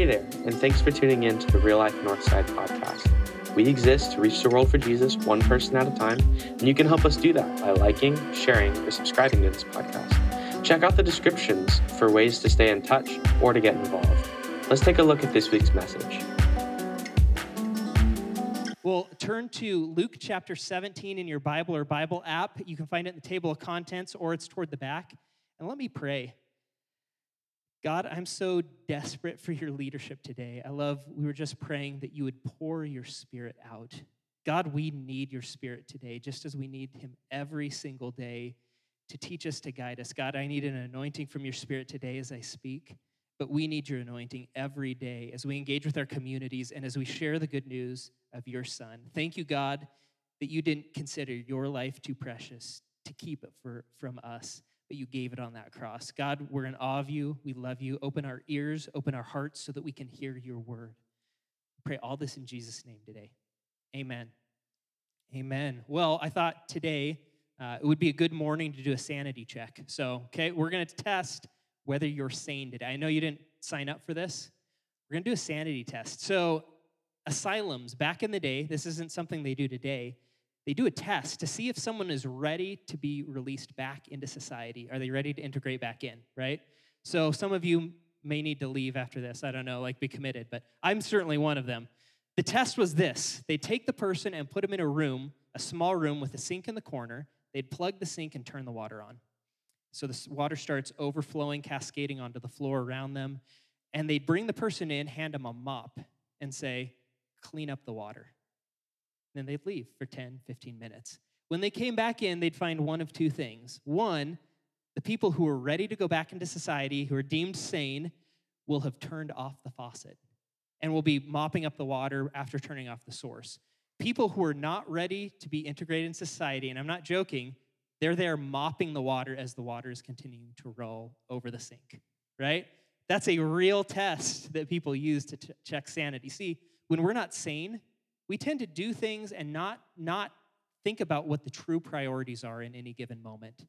Hey there, and thanks for tuning in to the Real Life Northside podcast. We exist to reach the world for Jesus one person at a time, and you can help us do that by liking, sharing, or subscribing to this podcast. Check out the descriptions for ways to stay in touch or to get involved. Let's take a look at this week's message. Well, turn to Luke chapter 17 in your Bible or Bible app. You can find it in the table of contents or it's toward the back. And let me pray. God, I'm so desperate for your leadership today. I love, we were just praying that you would pour your spirit out. God, we need your spirit today, just as we need him every single day to teach us, to guide us. God, I need an anointing from your spirit today as I speak, but we need your anointing every day as we engage with our communities and as we share the good news of your son. Thank you, God, that you didn't consider your life too precious to keep it for, from us but you gave it on that cross. God, we're in awe of you. We love you. Open our ears, open our hearts so that we can hear your word. Pray all this in Jesus' name today. Amen. Amen. Well, I thought today uh, it would be a good morning to do a sanity check. So, okay, we're going to test whether you're sane today. I know you didn't sign up for this. We're going to do a sanity test. So, asylums, back in the day, this isn't something they do today they do a test to see if someone is ready to be released back into society. Are they ready to integrate back in, right? So some of you may need to leave after this. I don't know, like be committed, but I'm certainly one of them. The test was this they take the person and put them in a room, a small room with a sink in the corner. They'd plug the sink and turn the water on. So the water starts overflowing, cascading onto the floor around them. And they'd bring the person in, hand them a mop, and say, clean up the water. Then they'd leave for 10, 15 minutes. When they came back in, they'd find one of two things. One, the people who are ready to go back into society, who are deemed sane, will have turned off the faucet and will be mopping up the water after turning off the source. People who are not ready to be integrated in society, and I'm not joking, they're there mopping the water as the water is continuing to roll over the sink, right? That's a real test that people use to t- check sanity. See, when we're not sane, we tend to do things and not, not think about what the true priorities are in any given moment.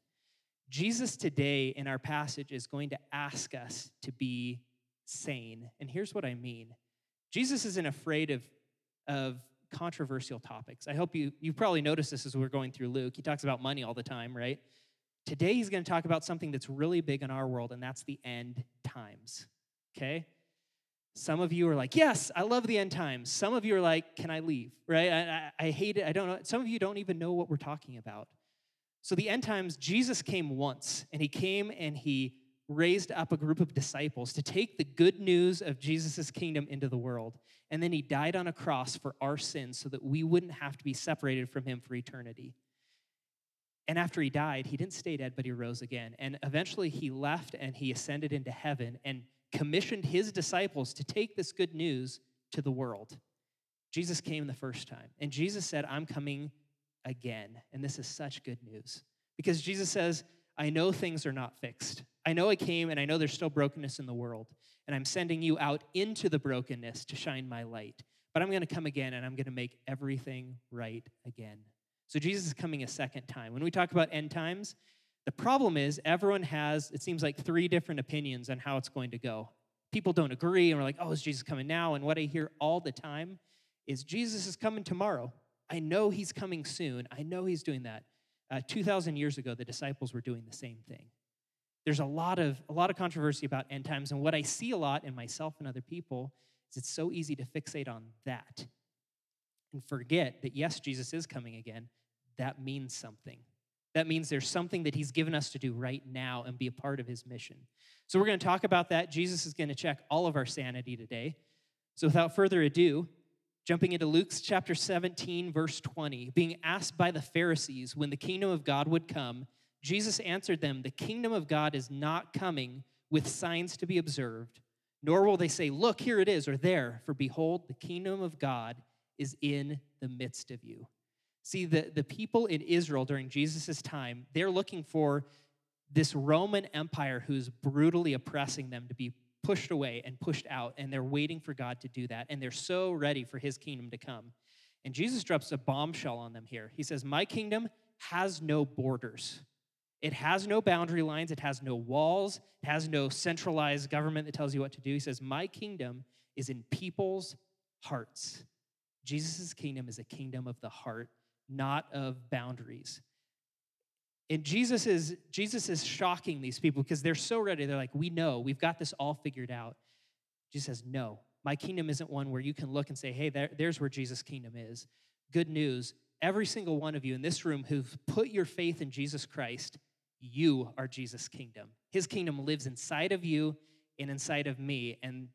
Jesus today in our passage is going to ask us to be sane. And here's what I mean Jesus isn't afraid of, of controversial topics. I hope you, you probably noticed this as we're going through Luke. He talks about money all the time, right? Today he's going to talk about something that's really big in our world, and that's the end times. Okay? Some of you are like, yes, I love the end times. Some of you are like, can I leave? Right? I, I, I, hate it. I don't know. Some of you don't even know what we're talking about. So, the end times, Jesus came once, and he came and he raised up a group of disciples to take the good news of Jesus' kingdom into the world. And then he died on a cross for our sins so that we wouldn't have to be separated from him for eternity. And after he died, he didn't stay dead, but he rose again. And eventually he left and he ascended into heaven. And commissioned his disciples to take this good news to the world. Jesus came the first time, and Jesus said, I'm coming again. And this is such good news because Jesus says, I know things are not fixed. I know I came and I know there's still brokenness in the world, and I'm sending you out into the brokenness to shine my light. But I'm going to come again and I'm going to make everything right again. So Jesus is coming a second time. When we talk about end times, the problem is, everyone has, it seems like, three different opinions on how it's going to go. People don't agree, and we're like, oh, is Jesus coming now? And what I hear all the time is, Jesus is coming tomorrow. I know he's coming soon. I know he's doing that. Uh, 2,000 years ago, the disciples were doing the same thing. There's a lot of a lot of controversy about end times, and what I see a lot in myself and other people is it's so easy to fixate on that and forget that yes, Jesus is coming again. That means something. That means there's something that he's given us to do right now and be a part of his mission. So we're going to talk about that. Jesus is going to check all of our sanity today. So without further ado, jumping into Luke's chapter 17, verse 20, being asked by the Pharisees when the kingdom of God would come, Jesus answered them, The kingdom of God is not coming with signs to be observed, nor will they say, Look, here it is, or there, for behold, the kingdom of God is in the midst of you. See, the, the people in Israel during Jesus' time, they're looking for this Roman Empire who's brutally oppressing them to be pushed away and pushed out, and they're waiting for God to do that, and they're so ready for his kingdom to come. And Jesus drops a bombshell on them here. He says, My kingdom has no borders. It has no boundary lines. It has no walls. It has no centralized government that tells you what to do. He says, My kingdom is in people's hearts. Jesus' kingdom is a kingdom of the heart, not of boundaries. And Jesus is Jesus is shocking these people because they're so ready. They're like, we know, we've got this all figured out. Jesus says, No, my kingdom isn't one where you can look and say, hey, there, there's where Jesus' kingdom is. Good news. Every single one of you in this room who've put your faith in Jesus Christ, you are Jesus' kingdom. His kingdom lives inside of you and inside of me. And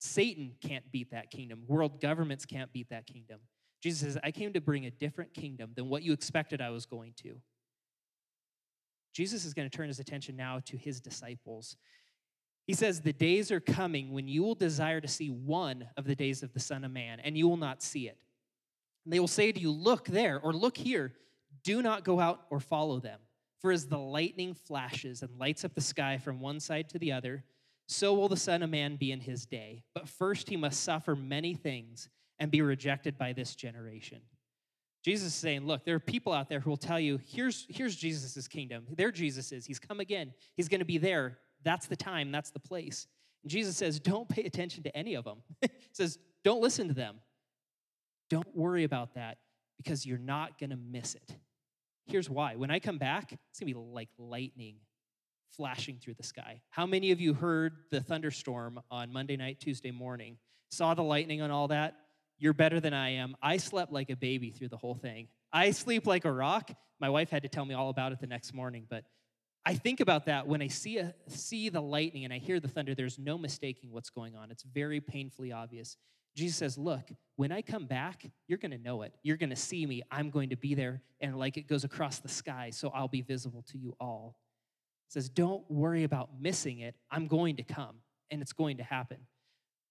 Satan can't beat that kingdom. World governments can't beat that kingdom. Jesus says, I came to bring a different kingdom than what you expected I was going to. Jesus is going to turn his attention now to his disciples. He says, The days are coming when you will desire to see one of the days of the Son of Man, and you will not see it. And they will say to you, Look there, or look here. Do not go out or follow them. For as the lightning flashes and lights up the sky from one side to the other, so will the Son of Man be in his day. But first he must suffer many things and be rejected by this generation. Jesus is saying, Look, there are people out there who will tell you, Here's, here's Jesus' kingdom. There Jesus is. He's come again. He's going to be there. That's the time, that's the place. And Jesus says, Don't pay attention to any of them. he says, Don't listen to them. Don't worry about that because you're not going to miss it. Here's why. When I come back, it's going to be like lightning flashing through the sky. How many of you heard the thunderstorm on Monday night, Tuesday morning? Saw the lightning and all that? You're better than I am. I slept like a baby through the whole thing. I sleep like a rock. My wife had to tell me all about it the next morning, but I think about that when I see, a, see the lightning and I hear the thunder, there's no mistaking what's going on. It's very painfully obvious. Jesus says, Look, when I come back, you're going to know it. You're going to see me. I'm going to be there. And like it goes across the sky, so I'll be visible to you all. He says, Don't worry about missing it. I'm going to come, and it's going to happen.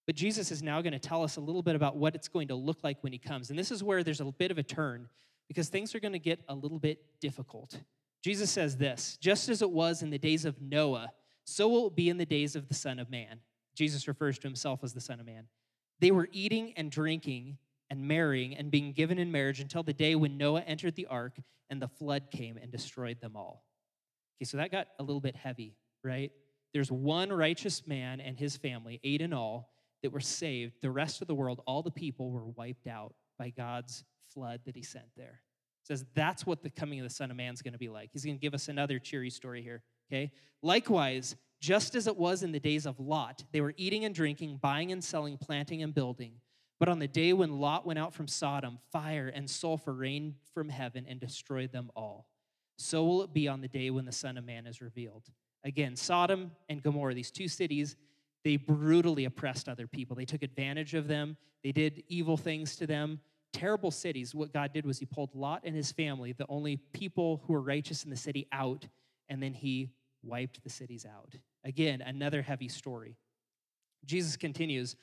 But Jesus is now going to tell us a little bit about what it's going to look like when he comes. And this is where there's a bit of a turn because things are going to get a little bit difficult. Jesus says this just as it was in the days of Noah, so will it be in the days of the Son of Man. Jesus refers to himself as the Son of Man. They were eating and drinking and marrying and being given in marriage until the day when Noah entered the ark and the flood came and destroyed them all. Okay, so that got a little bit heavy, right? There's one righteous man and his family, eight in all, that were saved. The rest of the world, all the people, were wiped out by God's flood that he sent there says that's what the coming of the Son of Man is going to be like. He's going to give us another cheery story here, okay? Likewise, just as it was in the days of Lot, they were eating and drinking, buying and selling, planting and building. But on the day when Lot went out from Sodom, fire and sulfur rained from heaven and destroyed them all. So will it be on the day when the Son of Man is revealed. Again, Sodom and Gomorrah, these two cities, they brutally oppressed other people. They took advantage of them, they did evil things to them terrible cities, what God did was he pulled Lot and his family, the only people who were righteous in the city, out, and then he wiped the cities out. Again, another heavy story. Jesus continues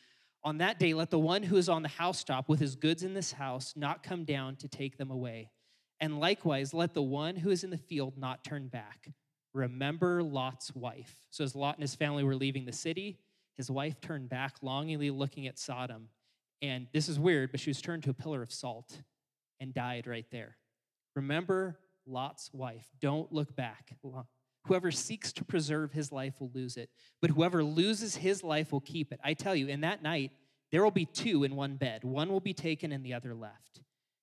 On that day, let the one who is on the housetop with his goods in this house not come down to take them away. And likewise, let the one who is in the field not turn back. Remember Lot's wife. So, as Lot and his family were leaving the city, his wife turned back, longingly looking at Sodom. And this is weird, but she was turned to a pillar of salt and died right there. Remember Lot's wife. Don't look back. Whoever seeks to preserve his life will lose it, but whoever loses his life will keep it. I tell you, in that night, there will be two in one bed. One will be taken and the other left.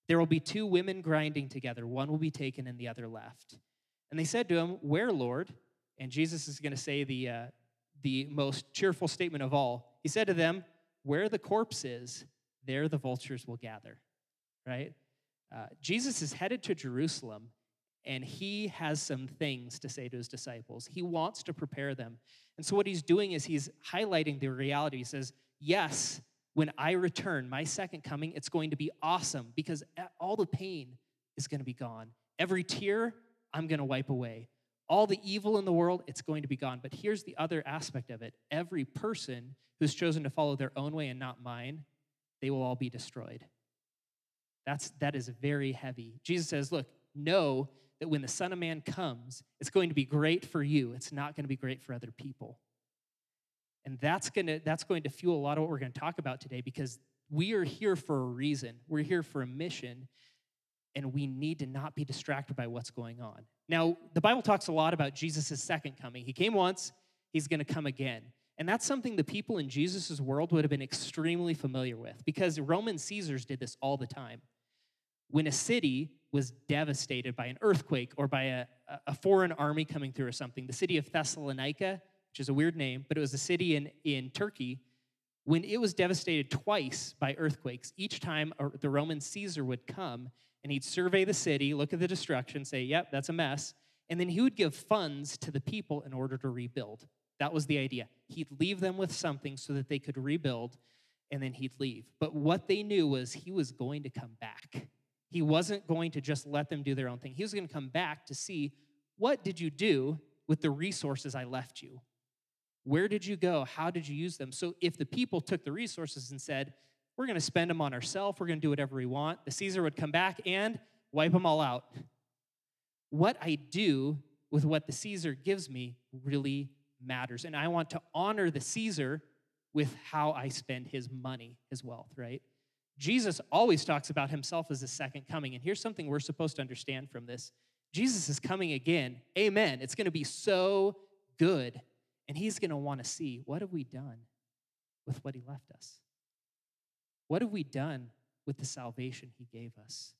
There will be two women grinding together. One will be taken and the other left. And they said to him, Where, Lord? And Jesus is going to say the, uh, the most cheerful statement of all. He said to them, where the corpse is, there the vultures will gather, right? Uh, Jesus is headed to Jerusalem and he has some things to say to his disciples. He wants to prepare them. And so, what he's doing is he's highlighting the reality. He says, Yes, when I return, my second coming, it's going to be awesome because all the pain is going to be gone. Every tear, I'm going to wipe away. All the evil in the world, it's going to be gone. But here's the other aspect of it every person who's chosen to follow their own way and not mine, they will all be destroyed. That's, that is very heavy. Jesus says, Look, know that when the Son of Man comes, it's going to be great for you. It's not going to be great for other people. And that's, gonna, that's going to fuel a lot of what we're going to talk about today because we are here for a reason. We're here for a mission, and we need to not be distracted by what's going on. Now, the Bible talks a lot about Jesus' second coming. He came once, he's going to come again. And that's something the people in Jesus' world would have been extremely familiar with because Roman Caesars did this all the time. When a city was devastated by an earthquake or by a, a foreign army coming through or something, the city of Thessalonica, which is a weird name, but it was a city in, in Turkey, when it was devastated twice by earthquakes, each time the Roman Caesar would come and he'd survey the city, look at the destruction, say, yep, that's a mess. And then he would give funds to the people in order to rebuild. That was the idea. He'd leave them with something so that they could rebuild, and then he'd leave. But what they knew was he was going to come back. He wasn't going to just let them do their own thing. He was going to come back to see what did you do with the resources I left you? Where did you go? How did you use them? So if the people took the resources and said, we're going to spend them on ourselves, we're going to do whatever we want, the Caesar would come back and wipe them all out. What I do with what the Caesar gives me really matters. And I want to honor the Caesar with how I spend his money, his wealth, right? Jesus always talks about himself as the second coming. And here's something we're supposed to understand from this Jesus is coming again. Amen. It's going to be so good. And he's going to want to see what have we done with what he left us? What have we done with the salvation he gave us?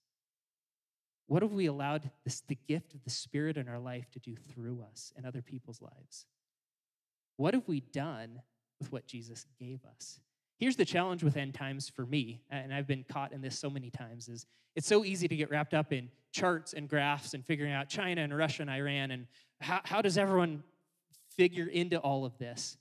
What have we allowed this, the gift of the Spirit in our life to do through us and other people's lives? What have we done with what Jesus gave us? Here's the challenge with end times for me, and I've been caught in this so many times, is it's so easy to get wrapped up in charts and graphs and figuring out China and Russia and Iran and how, how does everyone figure into all of this?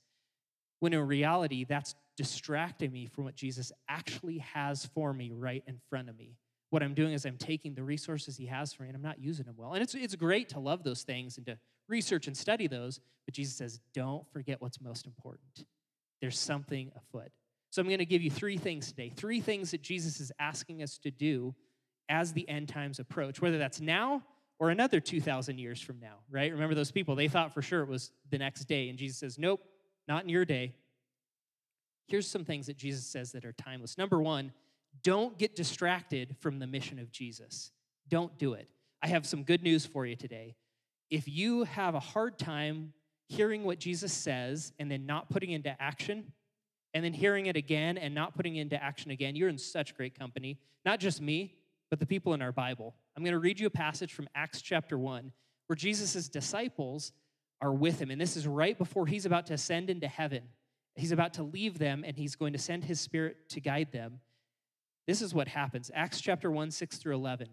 When in reality, that's distracting me from what Jesus actually has for me right in front of me. What I'm doing is I'm taking the resources he has for me and I'm not using them well. And it's, it's great to love those things and to research and study those, but Jesus says, don't forget what's most important. There's something afoot. So I'm going to give you three things today, three things that Jesus is asking us to do as the end times approach, whether that's now or another 2,000 years from now, right? Remember those people, they thought for sure it was the next day. And Jesus says, nope, not in your day. Here's some things that Jesus says that are timeless. Number one, don't get distracted from the mission of Jesus. Don't do it. I have some good news for you today if you have a hard time hearing what Jesus says and then not putting into action, and then hearing it again and not putting into action again, you're in such great company. Not just me, but the people in our Bible. I'm going to read you a passage from Acts chapter 1 where Jesus' disciples are with him. And this is right before he's about to ascend into heaven. He's about to leave them and he's going to send his spirit to guide them. This is what happens Acts chapter 1, 6 through 11.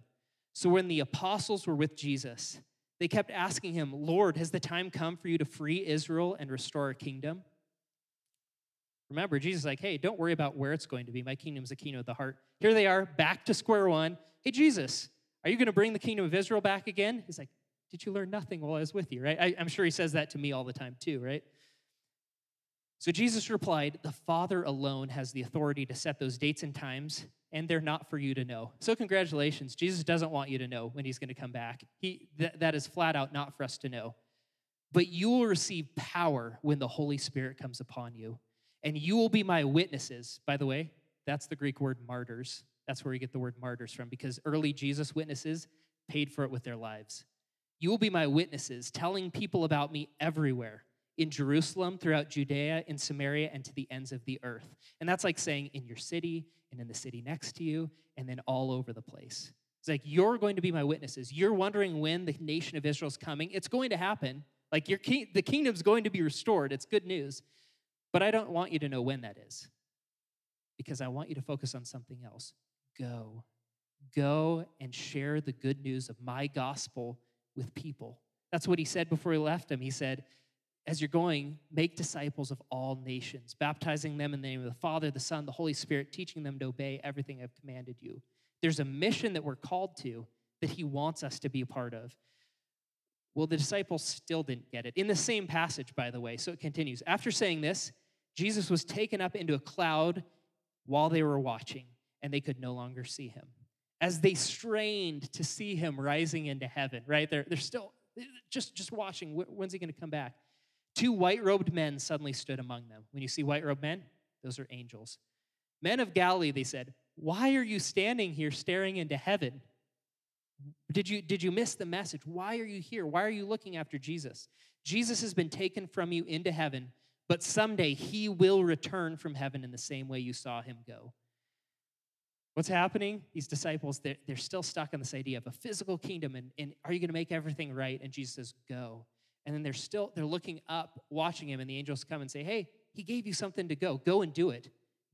So when the apostles were with Jesus, they kept asking him, Lord, has the time come for you to free Israel and restore a kingdom? Remember, Jesus is like, hey, don't worry about where it's going to be. My kingdom is a kingdom of the heart. Here they are, back to square one. Hey, Jesus, are you going to bring the kingdom of Israel back again? He's like, did you learn nothing while I was with you, right? I, I'm sure he says that to me all the time too, right? So Jesus replied, The Father alone has the authority to set those dates and times and they're not for you to know. So, congratulations. Jesus doesn't want you to know when he's going to come back. He, th- that is flat out not for us to know. But you will receive power when the Holy Spirit comes upon you, and you will be my witnesses. By the way, that's the Greek word martyrs. That's where we get the word martyrs from, because early Jesus witnesses paid for it with their lives. You will be my witnesses, telling people about me everywhere in Jerusalem, throughout Judea, in Samaria, and to the ends of the earth. And that's like saying in your city, and in the city next to you, and then all over the place. It's like, you're going to be my witnesses. You're wondering when the nation of Israel is coming. It's going to happen. Like, your king, the kingdom's going to be restored. It's good news. But I don't want you to know when that is because I want you to focus on something else. Go. Go and share the good news of my gospel with people. That's what he said before he left him. He said, as you're going, make disciples of all nations, baptizing them in the name of the Father, the Son, the Holy Spirit, teaching them to obey everything I've commanded you. There's a mission that we're called to that He wants us to be a part of. Well, the disciples still didn't get it. In the same passage, by the way, so it continues. After saying this, Jesus was taken up into a cloud while they were watching, and they could no longer see him. As they strained to see him rising into heaven, right? They're, they're still just, just watching. When's he going to come back? Two white robed men suddenly stood among them. When you see white robed men, those are angels. Men of Galilee, they said, Why are you standing here staring into heaven? Did you, did you miss the message? Why are you here? Why are you looking after Jesus? Jesus has been taken from you into heaven, but someday he will return from heaven in the same way you saw him go. What's happening? These disciples, they're, they're still stuck on this idea of a physical kingdom and, and are you going to make everything right? And Jesus says, go. And then they're still, they're looking up, watching him, and the angels come and say, hey, he gave you something to go. Go and do it.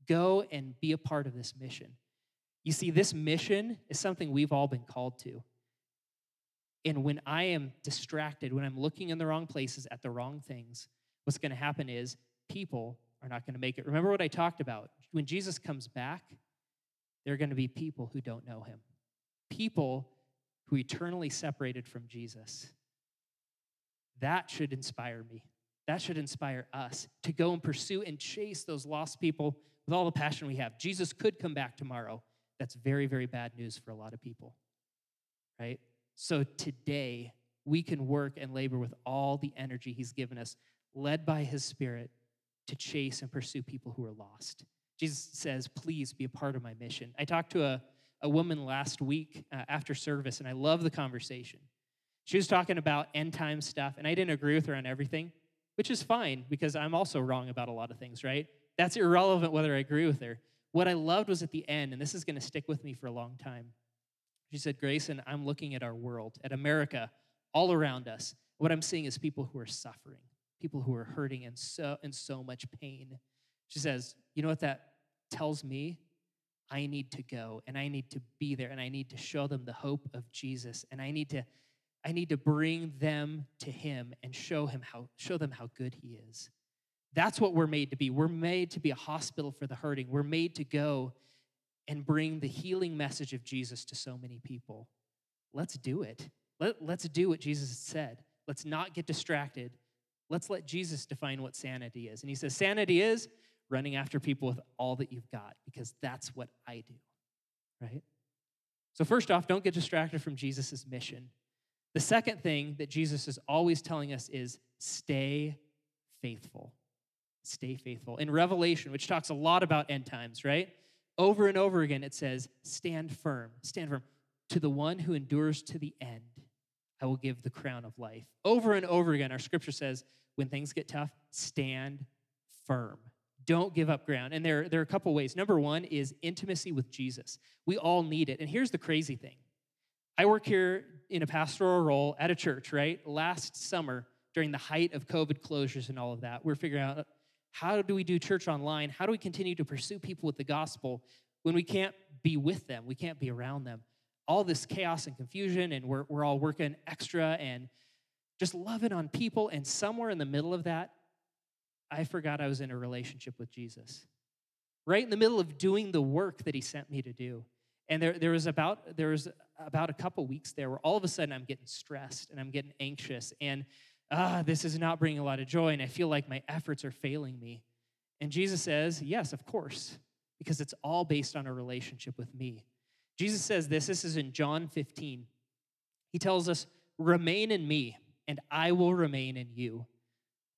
Go and be a part of this mission. You see, this mission is something we've all been called to. And when I am distracted, when I'm looking in the wrong places at the wrong things, what's going to happen is people are not going to make it. Remember what I talked about? When Jesus comes back, there are going to be people who don't know him, people who eternally separated from Jesus. That should inspire me. That should inspire us to go and pursue and chase those lost people with all the passion we have. Jesus could come back tomorrow. That's very, very bad news for a lot of people, right? So today, we can work and labor with all the energy He's given us, led by His Spirit, to chase and pursue people who are lost. Jesus says, Please be a part of my mission. I talked to a, a woman last week uh, after service, and I love the conversation. She was talking about end time stuff, and I didn't agree with her on everything, which is fine because I'm also wrong about a lot of things, right? That's irrelevant whether I agree with her. What I loved was at the end, and this is going to stick with me for a long time. She said, Grayson, I'm looking at our world, at America, all around us. What I'm seeing is people who are suffering, people who are hurting and so, and so much pain. She says, You know what that tells me? I need to go and I need to be there and I need to show them the hope of Jesus and I need to I need to bring them to him and show him how show them how good he is. That's what we're made to be. We're made to be a hospital for the hurting. We're made to go and bring the healing message of Jesus to so many people. Let's do it. Let, let's do what Jesus said. Let's not get distracted. Let's let Jesus define what sanity is. And he says, Sanity is running after people with all that you've got, because that's what I do, right? So, first off, don't get distracted from Jesus' mission. The second thing that Jesus is always telling us is stay faithful. Stay faithful. In Revelation, which talks a lot about end times, right? Over and over again, it says, Stand firm, stand firm. To the one who endures to the end, I will give the crown of life. Over and over again, our scripture says, When things get tough, stand firm. Don't give up ground. And there, there are a couple ways. Number one is intimacy with Jesus. We all need it. And here's the crazy thing I work here in a pastoral role at a church, right? Last summer, during the height of COVID closures and all of that, we're figuring out how do we do church online? How do we continue to pursue people with the gospel when we can't be with them? We can't be around them. All this chaos and confusion, and we're, we're all working extra and just loving on people. And somewhere in the middle of that, I forgot I was in a relationship with Jesus. Right in the middle of doing the work that he sent me to do. And there, there was about there was about a couple weeks there where all of a sudden I'm getting stressed and I'm getting anxious and ah, this is not bringing a lot of joy, and I feel like my efforts are failing me. And Jesus says, Yes, of course, because it's all based on a relationship with me. Jesus says this, this is in John 15. He tells us, Remain in me, and I will remain in you.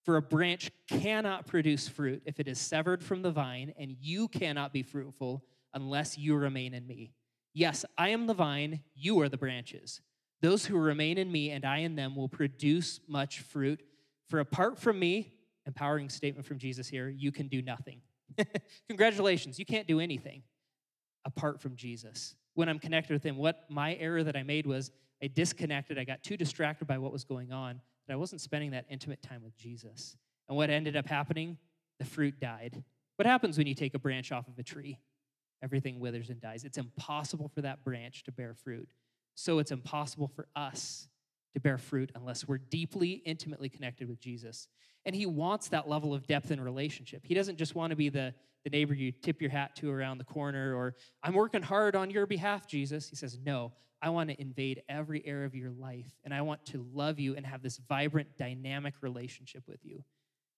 For a branch cannot produce fruit if it is severed from the vine, and you cannot be fruitful unless you remain in me. Yes, I am the vine, you are the branches. Those who remain in me and I in them will produce much fruit. For apart from me, empowering statement from Jesus here, you can do nothing. Congratulations, you can't do anything apart from Jesus. When I'm connected with Him, what my error that I made was I disconnected, I got too distracted by what was going on, that I wasn't spending that intimate time with Jesus. And what ended up happening? The fruit died. What happens when you take a branch off of a tree? Everything withers and dies. It's impossible for that branch to bear fruit so it's impossible for us to bear fruit unless we're deeply, intimately connected with Jesus. And he wants that level of depth in relationship. He doesn't just want to be the, the neighbor you tip your hat to around the corner or, I'm working hard on your behalf, Jesus. He says, No, I want to invade every area of your life and I want to love you and have this vibrant, dynamic relationship with you.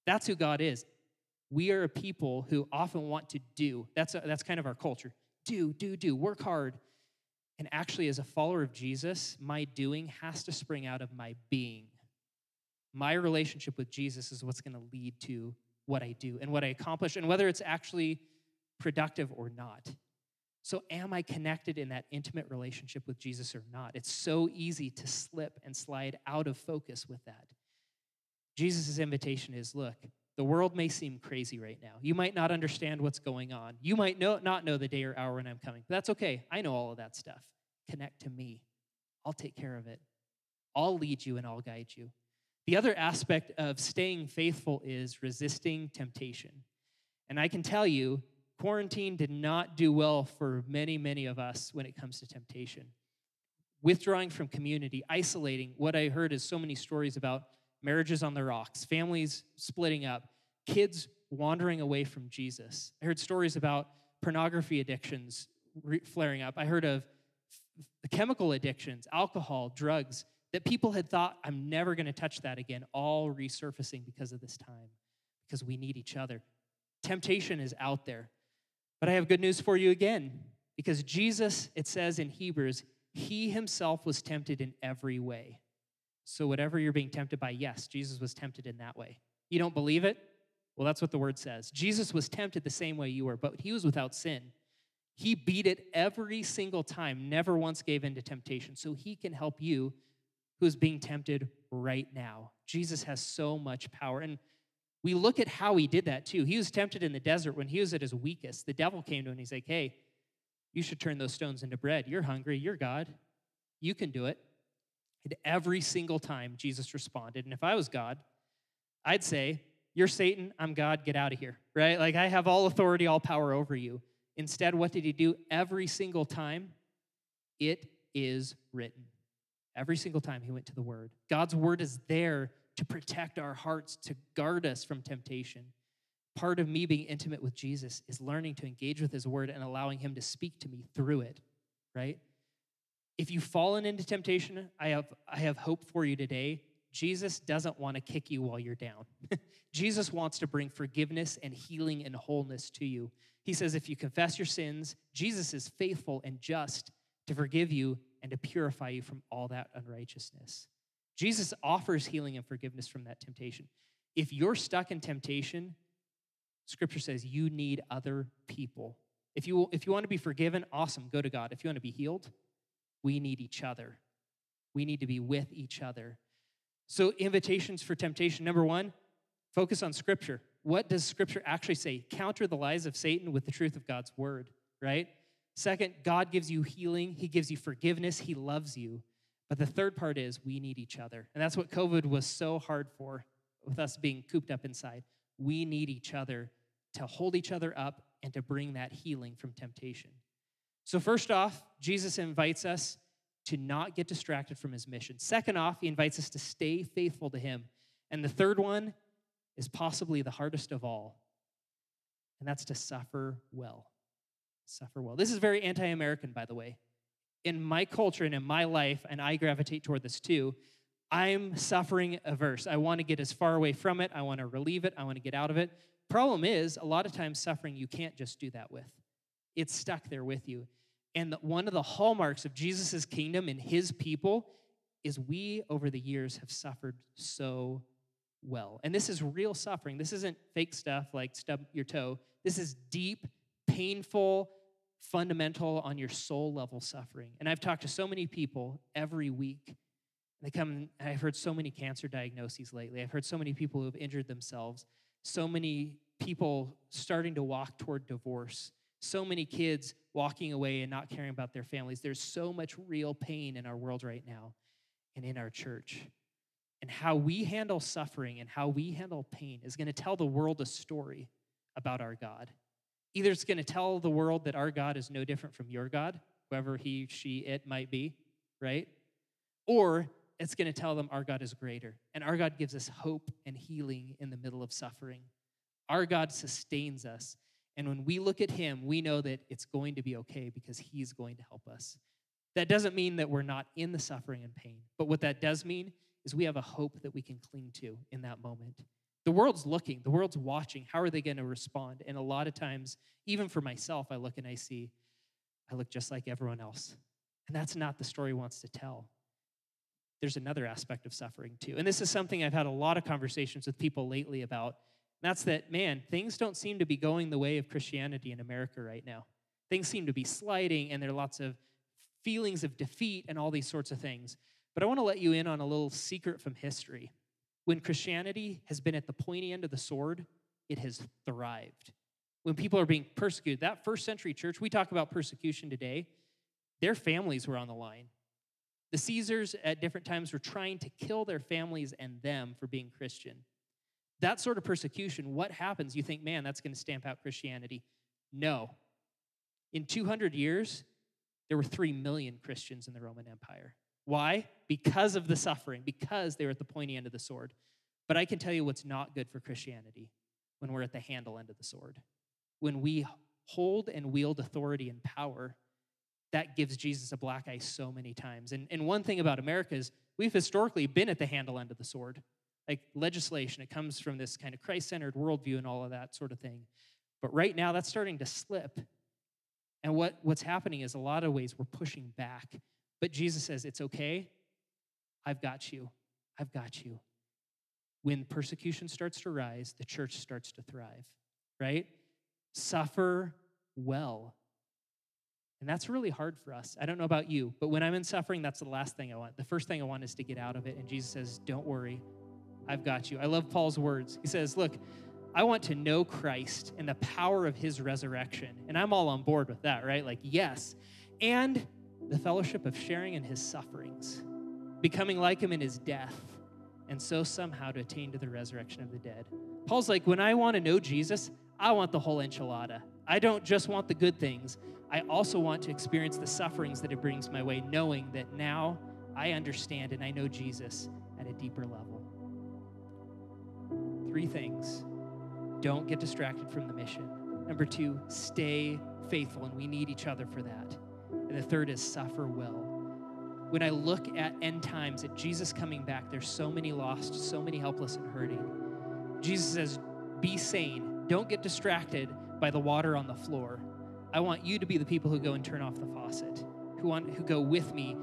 That's who God is. We are a people who often want to do. That's, a, that's kind of our culture. Do, do, do, work hard. And actually, as a follower of Jesus, my doing has to spring out of my being. My relationship with Jesus is what's going to lead to what I do and what I accomplish, and whether it's actually productive or not. So, am I connected in that intimate relationship with Jesus or not? It's so easy to slip and slide out of focus with that. Jesus' invitation is look, The world may seem crazy right now. You might not understand what's going on. You might know, not know the day or hour when I'm coming. But that's okay. I know all of that stuff. Connect to me. I'll take care of it. I'll lead you and I'll guide you. The other aspect of staying faithful is resisting temptation. And I can tell you, quarantine did not do well for many, many of us when it comes to temptation. Withdrawing from community, isolating, what I heard is so many stories about marriages on the rocks, families splitting up, kids wandering away from Jesus. I heard stories about pornography addictions flaring up. I heard of chemical addictions, alcohol, drugs, that people had thought, I'm never going to touch that again, all resurfacing because of this time, because we need each other. Temptation is out there. But I have good news for you again, because Jesus, it says in Hebrews, he himself was tempted in every way. So, whatever you're being tempted by, yes, Jesus was tempted in that way. You don't believe it? Well, that's what the word says. Jesus was tempted the same way you were, but he was without sin. He beat it every single time, never once gave in to temptation. So, he can help you who is being tempted right now. Jesus has so much power. And we look at how he did that too. He was tempted in the desert when he was at his weakest. The devil came to him and he's like, hey, you should turn those stones into bread. You're hungry. You're God. You can do it. And every single time Jesus responded. And if I was God, I'd say, You're Satan. I'm God. Get out of here. Right? Like I have all authority, all power over you. Instead, what did he do every single time? It is written. Every single time he went to the word. God's word is there to protect our hearts, to guard us from temptation. Part of me being intimate with Jesus is learning to engage with his word and allowing him to speak to me through it, right? If you've fallen into temptation, I have, I have hope for you today. Jesus doesn't want to kick you while you're down. Jesus wants to bring forgiveness and healing and wholeness to you. He says, if you confess your sins, Jesus is faithful and just to forgive you and to purify you from all that unrighteousness. Jesus offers healing and forgiveness from that temptation. If you're stuck in temptation, scripture says you need other people. If you, if you want to be forgiven, awesome, go to God. If you want to be healed, we need each other. We need to be with each other. So, invitations for temptation number one, focus on scripture. What does scripture actually say? Counter the lies of Satan with the truth of God's word, right? Second, God gives you healing, He gives you forgiveness, He loves you. But the third part is we need each other. And that's what COVID was so hard for, with us being cooped up inside. We need each other to hold each other up and to bring that healing from temptation. So, first off, Jesus invites us to not get distracted from his mission. Second off, he invites us to stay faithful to him. And the third one is possibly the hardest of all, and that's to suffer well suffer well. This is very anti American, by the way. In my culture and in my life, and I gravitate toward this too, I'm suffering averse. I want to get as far away from it. I want to relieve it. I want to get out of it. Problem is, a lot of times, suffering you can't just do that with, it's stuck there with you. And one of the hallmarks of Jesus' kingdom and his people is we, over the years, have suffered so well. And this is real suffering. This isn't fake stuff like stub your toe. This is deep, painful, fundamental on your soul level suffering. And I've talked to so many people every week. They come, and I've heard so many cancer diagnoses lately. I've heard so many people who have injured themselves, so many people starting to walk toward divorce, so many kids walking away and not caring about their families. There's so much real pain in our world right now and in our church. And how we handle suffering and how we handle pain is going to tell the world a story about our God. Either it's going to tell the world that our God is no different from your God, whoever he, she, it might be, right? Or it's going to tell them our God is greater. And our God gives us hope and healing in the middle of suffering. Our God sustains us. And when we look at him, we know that it's going to be okay because he's going to help us. That doesn't mean that we're not in the suffering and pain, but what that does mean is we have a hope that we can cling to in that moment. The world's looking, the world's watching. How are they going to respond? And a lot of times, even for myself, I look and I see, I look just like everyone else. And that's not the story wants to tell. There's another aspect of suffering too. And this is something I've had a lot of conversations with people lately about. That's that, man, things don't seem to be going the way of Christianity in America right now. Things seem to be sliding, and there are lots of feelings of defeat and all these sorts of things. But I want to let you in on a little secret from history. When Christianity has been at the pointy end of the sword, it has thrived. When people are being persecuted, that first century church, we talk about persecution today, their families were on the line. The Caesars at different times were trying to kill their families and them for being Christian. That sort of persecution, what happens? You think, man, that's going to stamp out Christianity. No. In 200 years, there were 3 million Christians in the Roman Empire. Why? Because of the suffering, because they were at the pointy end of the sword. But I can tell you what's not good for Christianity when we're at the handle end of the sword. When we hold and wield authority and power, that gives Jesus a black eye so many times. And, and one thing about America is we've historically been at the handle end of the sword. Like legislation, it comes from this kind of Christ centered worldview and all of that sort of thing. But right now, that's starting to slip. And what, what's happening is a lot of ways we're pushing back. But Jesus says, It's okay. I've got you. I've got you. When persecution starts to rise, the church starts to thrive, right? Suffer well. And that's really hard for us. I don't know about you, but when I'm in suffering, that's the last thing I want. The first thing I want is to get out of it. And Jesus says, Don't worry, I've got you. I love Paul's words. He says, Look, I want to know Christ and the power of his resurrection. And I'm all on board with that, right? Like, yes. And the fellowship of sharing in his sufferings, becoming like him in his death, and so somehow to attain to the resurrection of the dead. Paul's like, when I want to know Jesus, I want the whole enchilada. I don't just want the good things, I also want to experience the sufferings that it brings my way, knowing that now I understand and I know Jesus at a deeper level. Three things don't get distracted from the mission. Number two, stay faithful, and we need each other for that. And the third is suffer well. When I look at end times, at Jesus coming back, there's so many lost, so many helpless and hurting. Jesus says, Be sane. Don't get distracted by the water on the floor. I want you to be the people who go and turn off the faucet, who, want, who go with me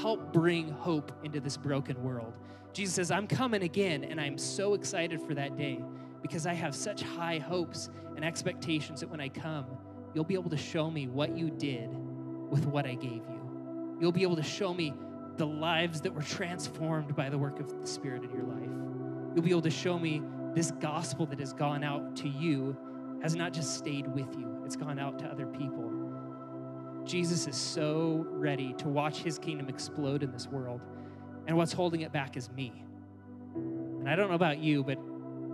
help bring hope into this broken world. Jesus says, I'm coming again, and I'm so excited for that day because I have such high hopes and expectations that when I come, you'll be able to show me what you did with what I gave you. You'll be able to show me the lives that were transformed by the work of the Spirit in your life. You'll be able to show me this gospel that has gone out to you has not just stayed with you, it's gone out to other people. Jesus is so ready to watch his kingdom explode in this world. And what's holding it back is me. And I don't know about you, but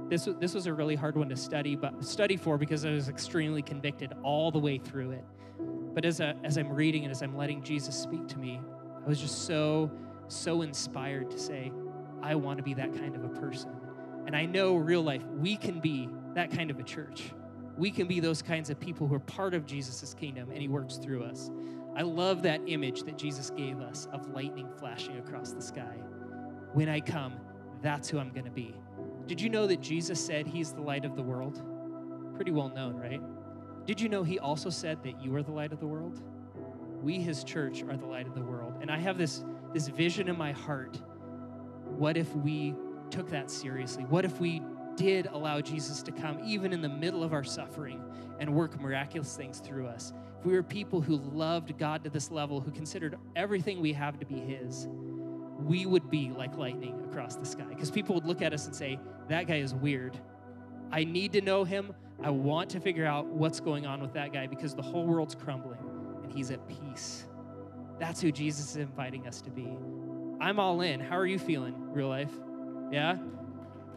this, this was a really hard one to study, but study for because I was extremely convicted all the way through it. But as, a, as I'm reading and as I'm letting Jesus speak to me, I was just so, so inspired to say, I want to be that kind of a person. And I know real life, we can be that kind of a church. We can be those kinds of people who are part of Jesus' kingdom and he works through us. I love that image that Jesus gave us of lightning flashing across the sky. When I come, that's who I'm going to be. Did you know that Jesus said he's the light of the world? Pretty well known, right? Did you know he also said that you are the light of the world? We, his church, are the light of the world. And I have this, this vision in my heart. What if we took that seriously? What if we did allow Jesus to come, even in the middle of our suffering, and work miraculous things through us? If we were people who loved God to this level, who considered everything we have to be his, we would be like lightning across the sky. Because people would look at us and say, that guy is weird. I need to know him. I want to figure out what's going on with that guy because the whole world's crumbling and he's at peace. That's who Jesus is inviting us to be. I'm all in. How are you feeling, real life? Yeah?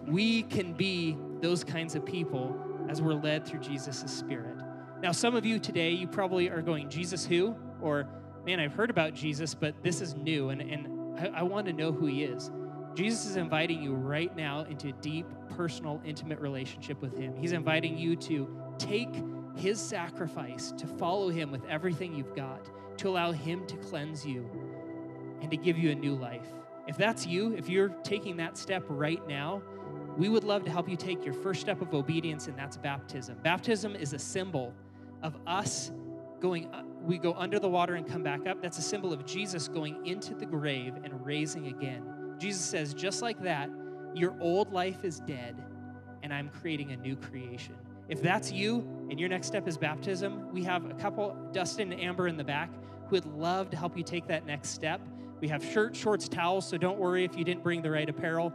We can be those kinds of people as we're led through Jesus' Spirit. Now, some of you today, you probably are going, Jesus who? Or, man, I've heard about Jesus, but this is new and, and I, I want to know who he is. Jesus is inviting you right now into a deep, personal, intimate relationship with Him. He's inviting you to take His sacrifice, to follow Him with everything you've got, to allow Him to cleanse you and to give you a new life. If that's you, if you're taking that step right now, we would love to help you take your first step of obedience, and that's baptism. Baptism is a symbol of us going, uh, we go under the water and come back up. That's a symbol of Jesus going into the grave and raising again. Jesus says, just like that, your old life is dead, and I'm creating a new creation. If that's you and your next step is baptism, we have a couple, Dustin and Amber in the back, who would love to help you take that next step. We have shirts, shorts, towels, so don't worry if you didn't bring the right apparel.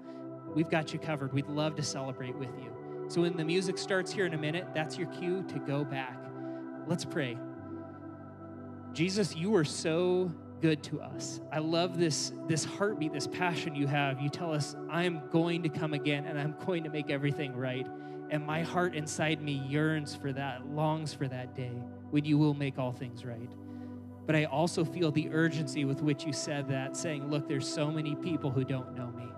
We've got you covered. We'd love to celebrate with you. So when the music starts here in a minute, that's your cue to go back. Let's pray. Jesus, you are so good to us. I love this, this heartbeat, this passion you have. You tell us, I'm going to come again and I'm going to make everything right. And my heart inside me yearns for that, longs for that day when you will make all things right. But I also feel the urgency with which you said that, saying, Look, there's so many people who don't know me.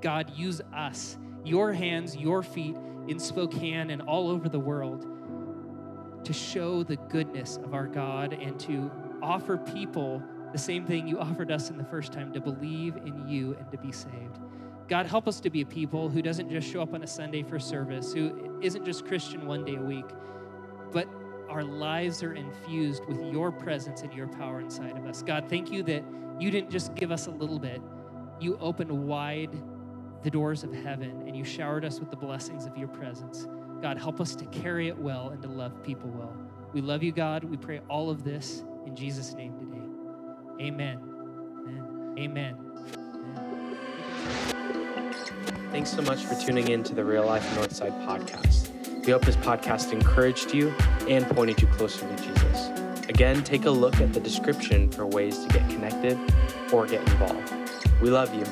God, use us, your hands, your feet in Spokane and all over the world to show the goodness of our God and to offer people the same thing you offered us in the first time to believe in you and to be saved. God, help us to be a people who doesn't just show up on a Sunday for service, who isn't just Christian one day a week, but our lives are infused with your presence and your power inside of us. God, thank you that you didn't just give us a little bit, you opened wide the doors of heaven and you showered us with the blessings of your presence. God, help us to carry it well and to love people well. We love you, God. We pray all of this in Jesus' name today. Amen. Amen. Amen. Thanks so much for tuning in to the Real Life Northside podcast. We hope this podcast encouraged you and pointed you closer to Jesus. Again, take a look at the description for ways to get connected or get involved. We love you